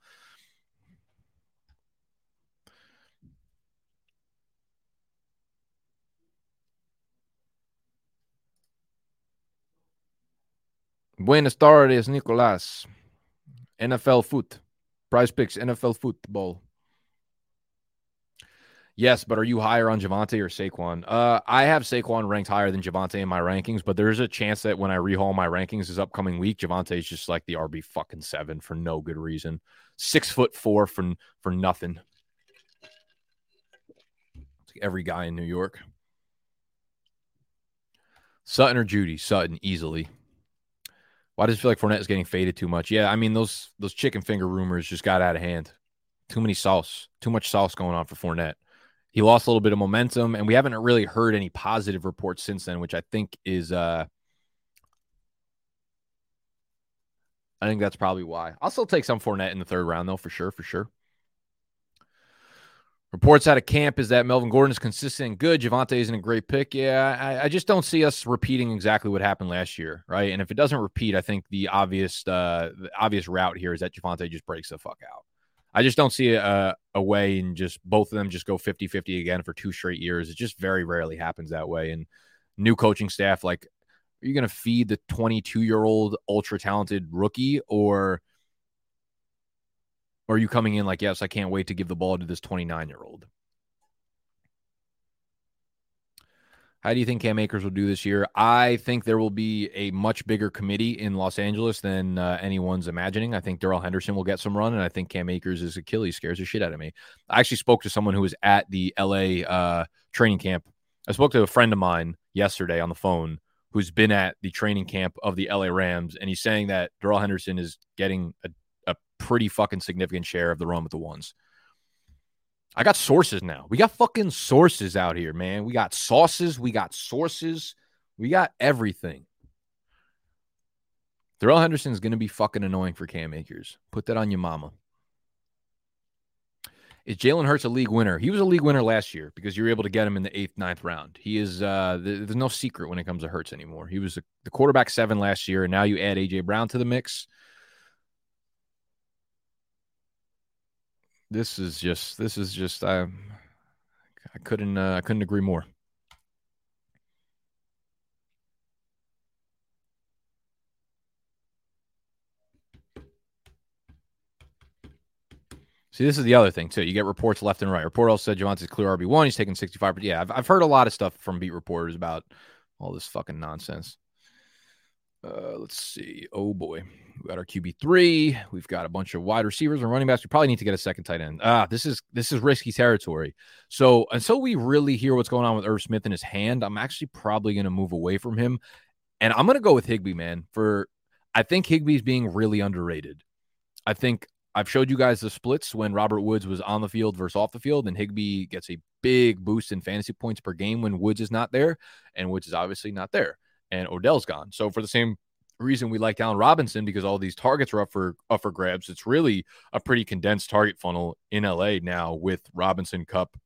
Buenas tardes, Nicolas. NFL foot. PrizePicks, NFL football. Yes, but are you higher on Javonte or Saquon? Uh, I have Saquon ranked higher than Javonte in my rankings, but there's a chance that when I rehaul my rankings this upcoming week, Javonte is just like the RB fucking seven for no good reason. Six foot four for for nothing. every guy in New York. Sutton or Jeudy? Sutton easily. Why does it feel like Fournette is getting faded too much? Yeah, I mean those those chicken finger rumors just got out of hand. Too many sauce, too much sauce going on for Fournette. He lost a little bit of momentum, and we haven't really heard any positive reports since then, which I think is uh I think that's probably why. I'll still take some Fournette in the third round, though, for sure, for sure. Reports out of camp is that Melvin Gordon is consistent and good. Javonte isn't a great pick. Yeah, I, I, just don't see us repeating exactly what happened last year, right? And if it doesn't repeat, I think the obvious uh, the obvious route here is that Javonte just breaks the fuck out. I just don't see a, a way and just both of them just go 50 50 again for two straight years. It just very rarely happens that way. And new coaching staff, like, are you going to feed the 22 year old ultra talented rookie or or are you coming in like, yes, I can't wait to give the ball to this 29 year old? How do you think Cam Akers will do this year? I think there will be a much bigger committee in Los Angeles than uh, anyone's imagining. I think Darrell Henderson will get some run, and I think Cam Akers' is Achilles scares the shit out of me. I actually spoke to someone who was at the LA uh, training camp. I spoke to a friend of mine yesterday on the phone who's been at the training camp of the LA Rams, and he's saying that Darrell Henderson is getting a pretty fucking significant share of the run with the ones. I got sources now. We got fucking sources out here, man. We got sauces. We got sources. We got everything. Darrell Henderson is going to be fucking annoying for Cam Akers. Put that on your mama. Is Jalen Hurts a league winner? He was a league winner last year because you were able to get him in the eighth, ninth round. He is. Uh, there's no secret when it comes to Hurts anymore. He was the quarterback seven last year, and now you add AJ Brown to the mix. This is just. This is just. I. I couldn't. Uh, I couldn't agree more. See, this is the other thing too. You get reports left and right. Report also said Javonte's clear RB one. He's taking sixty five. Yeah, I've I've heard a lot of stuff from beat reporters about all this fucking nonsense. Uh, let's see. Oh boy, we got our QB three. We've got a bunch of wide receivers and running backs. We probably need to get a second tight end. Ah, this is this is risky territory. So until we really hear what's going on with Irv Smith in his hand, I'm actually probably going to move away from him, and I'm going to go with Higbee, man. For I think Higbee's being really underrated. I think I've showed you guys the splits when Robert Woods was on the field versus off the field, and Higbee gets a big boost in fantasy points per game when Woods is not there, and Woods is obviously not there, and Odell's gone. So for the same reason we like Allen Robinson because all these targets are up for up for grabs. It's really a pretty condensed target funnel in LA now with Robinson, Kupp,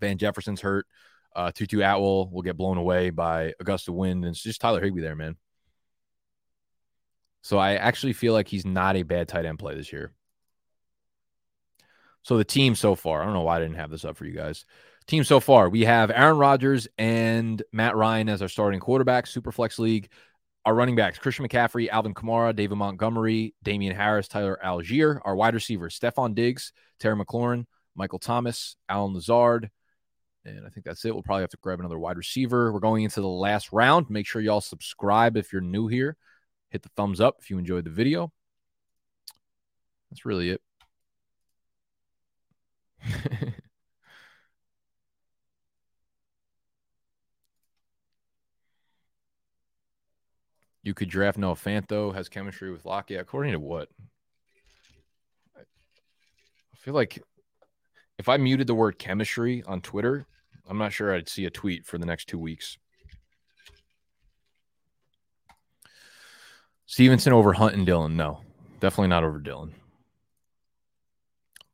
Van Jefferson's hurt, uh, Tutu Atwell will get blown away by Augusta Wind, and it's just Tyler Higbee there, man. So I actually feel like he's not a bad tight end play this year. So the team so far, I don't know why I didn't have this up for you guys. Team so far, we have Aaron Rodgers and Matt Ryan as our starting quarterback, Superflex League. Our running backs, Christian McCaffrey, Alvin Kamara, David Montgomery, Damien Harris, Tyler Allgeier. Our wide receivers, Stefon Diggs, Terry McLaurin, Michael Thomas, Allen Lazard. And I think that's it. We'll probably have to grab another wide receiver. We're going into the last round. Make sure y'all subscribe if you're new here. Hit the thumbs up if you enjoyed the video. That's really it. You could draft Noah Fanto, has chemistry with Lockett. According to what? I feel like if I muted the word chemistry on Twitter, I'm not sure I'd see a tweet for the next two weeks. Stevenson over Hunt and Dillon. No, definitely not over Dillon.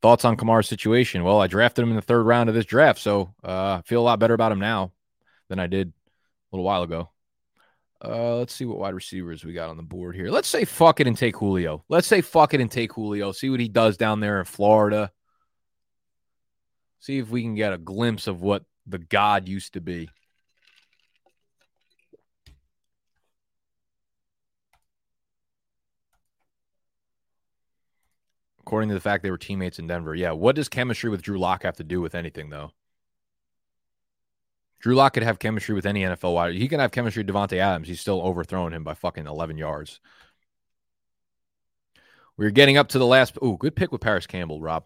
Thoughts on Kamara's situation? Well, I drafted him in the third round of this draft, so uh, I feel a lot better about him now than I did a little while ago. Uh, let's see what wide receivers we got on the board here. Let's say fuck it and take Julio. Let's say fuck it and take Julio. See what he does down there in Florida. See if we can get a glimpse of what the God used to be. according to the fact they were teammates in Denver. Yeah. What does chemistry with Drew Lock have to do with anything, though? Drew Lock could have chemistry with any NFL wide. He can have chemistry with Davante Adams. He's still overthrowing him by fucking 11 yards. We're getting up to the last. Oh, good pick with Parris Campbell, Rob.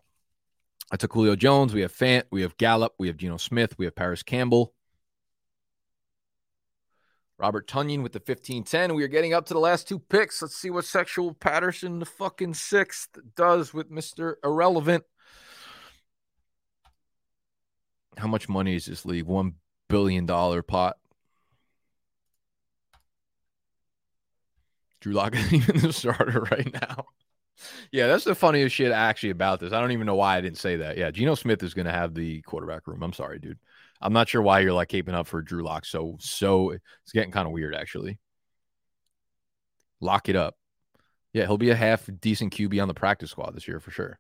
I took Julio Jones. We have Fant. We have Gallup. We have Geno Smith. We have Parris Campbell. Robert Tonyan with the 1510. We are getting up to the last two picks. Let's see what Sexual Patterson, the fucking sixth, does with Mr. Irrelevant. How much money is this league? One billion dollar pot. Drew Lock isn't even the starter right now. Yeah, that's the funniest shit actually about this. I don't even know why I didn't say that. Yeah, Geno Smith is going to have the quarterback room. I'm sorry, dude. I'm not sure why you're like keeping up for Drew Lock. So so it's getting kind of weird actually. Lock it up. Yeah, he'll be a half decent QB on the practice squad this year for sure.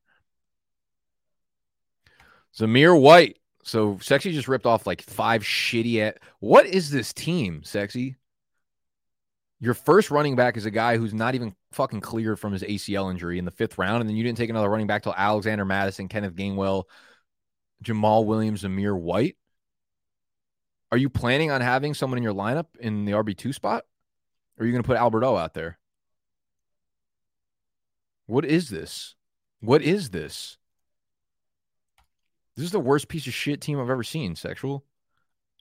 Zamir White. So Sexy just ripped off like five shitty at what is this team, Sexy? Your first running back is a guy who's not even fucking cleared from his ACL injury in the fifth round, and then you didn't take another running back till Alexander Mattison, Kenneth Gainwell, Jamaal Williams, Zamir White. Are you planning on having someone in your lineup in the RB2 spot? Or are you going to put Alberto out there? What is this? What is this? This is the worst piece of shit team I've ever seen, sexual.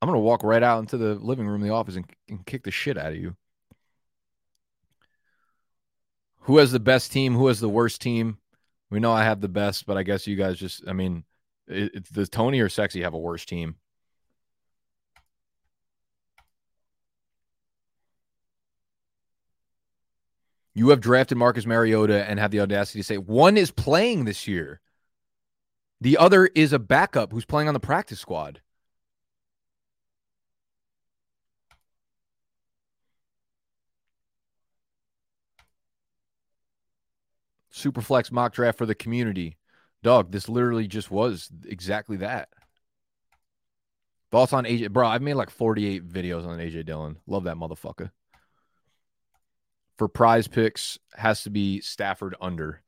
I'm going to walk right out into the living room, the office, and, and kick the shit out of you. Who has the best team? Who has the worst team? We know I have the best, but I guess you guys just, I mean, it, it, does Tony or Sexy have a worse team? You have drafted Marcus Mariota and have the audacity to say one is playing this year. The other is a backup who's playing on the practice squad. Superflex mock draft for the community. Dog, this literally just was exactly that. Thoughts on AJ? Bro, I've made like 48 videos on AJ Dillon. Love that motherfucker. For PrizePicks, has to be Stafford under.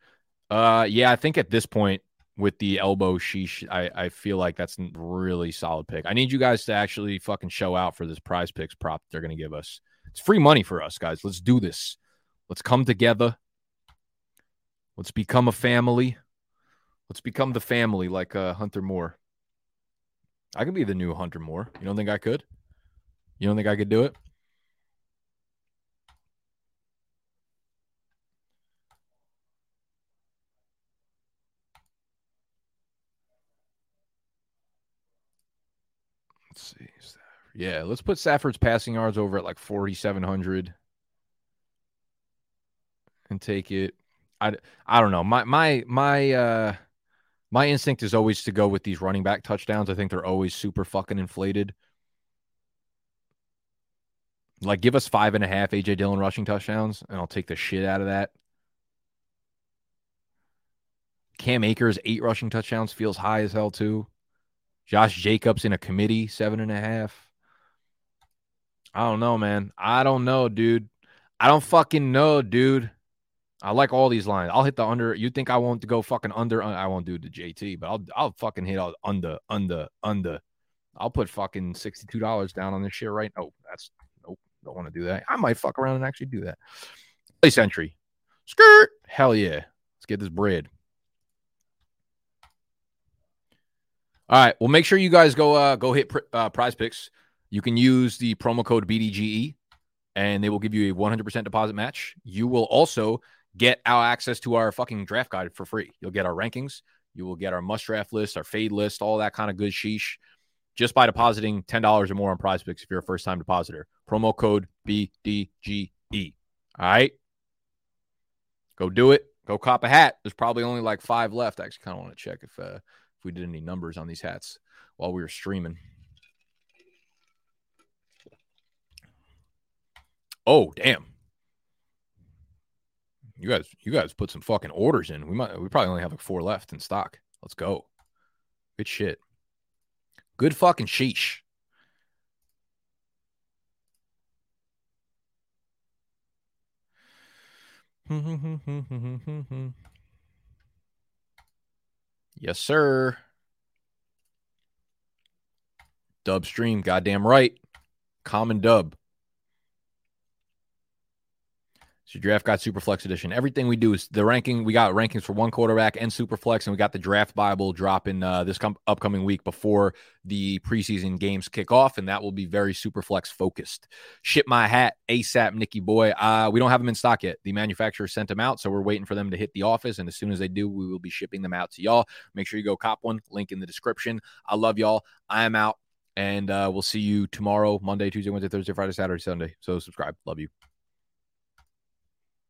Uh, yeah, I think at this point with the elbow sheesh, I, I feel like that's a really solid pick. I need you guys to actually fucking show out for this PrizePicks prop they're gonna give us. It's free money for us, guys. Let's do this. Let's come together. Let's become a family. Let's become the family like uh, Hunter Moore. I could be the new Hunter Moore. You don't think I could? You don't think I could do it? Let's see. Yeah, let's put Stafford's passing yards over at like 4,700 and take it. I, I don't know. My my my uh my instinct is always to go with these running back touchdowns. I think they're always super fucking inflated. Like, give us five and a half AJ Dillon rushing touchdowns, and I'll take the shit out of that. Cam Akers, eight rushing touchdowns, feels high as hell, too. Josh Jacobs in a committee, seven and a half. I don't know, man. I don't know, dude. I don't fucking know, dude. I like all these lines. I'll hit the under. You think I won't go fucking under? Uh, I won't do the JT, but I'll I'll fucking hit all under, under, under. I'll put fucking sixty two dollars down on this shit right. Oh, that's nope. Don't want to do that. I might fuck around and actually do that. Place entry. Skirt. Hell yeah. Let's get this bread. All right. Well, make sure you guys go uh go hit uh, PrizePicks. You can use the promo code BDGE and they will give you a 100% deposit match. You will also get our access to our fucking draft guide for free. You'll get our rankings, you will get our must draft list, our fade list, all that kind of good sheesh just by depositing $10 or more on PrizePicks if you're a first time depositor. Promo code BDGE. All right. Go do it. Go cop a hat. There's probably only like five left. I actually kind of want to check if uh, we did any numbers on these hats while we were streaming. Oh, damn. You guys, you guys put some fucking orders in. We might, we probably only have like four left in stock. Let's go. Good shit. Good fucking sheesh. yes, sir. Dub stream, goddamn right. Common dub. Draft guide superflex edition. Everything we do is the ranking. We got rankings for one quarterback and superflex, and we got the draft bible dropping uh, this com- upcoming week before the preseason games kick off, and that will be very superflex focused. Ship my hat ASAP, Nicky boy. Uh, we don't have them in stock yet. The manufacturer sent them out, so we're waiting for them to hit the office, and as soon as they do, we will be shipping them out to y'all. Make sure you go cop one. Link in the description. I love y'all. I am out, and uh, we'll see you tomorrow, Monday, Tuesday, Wednesday, Thursday, Friday, Saturday, Sunday. So subscribe. Love you.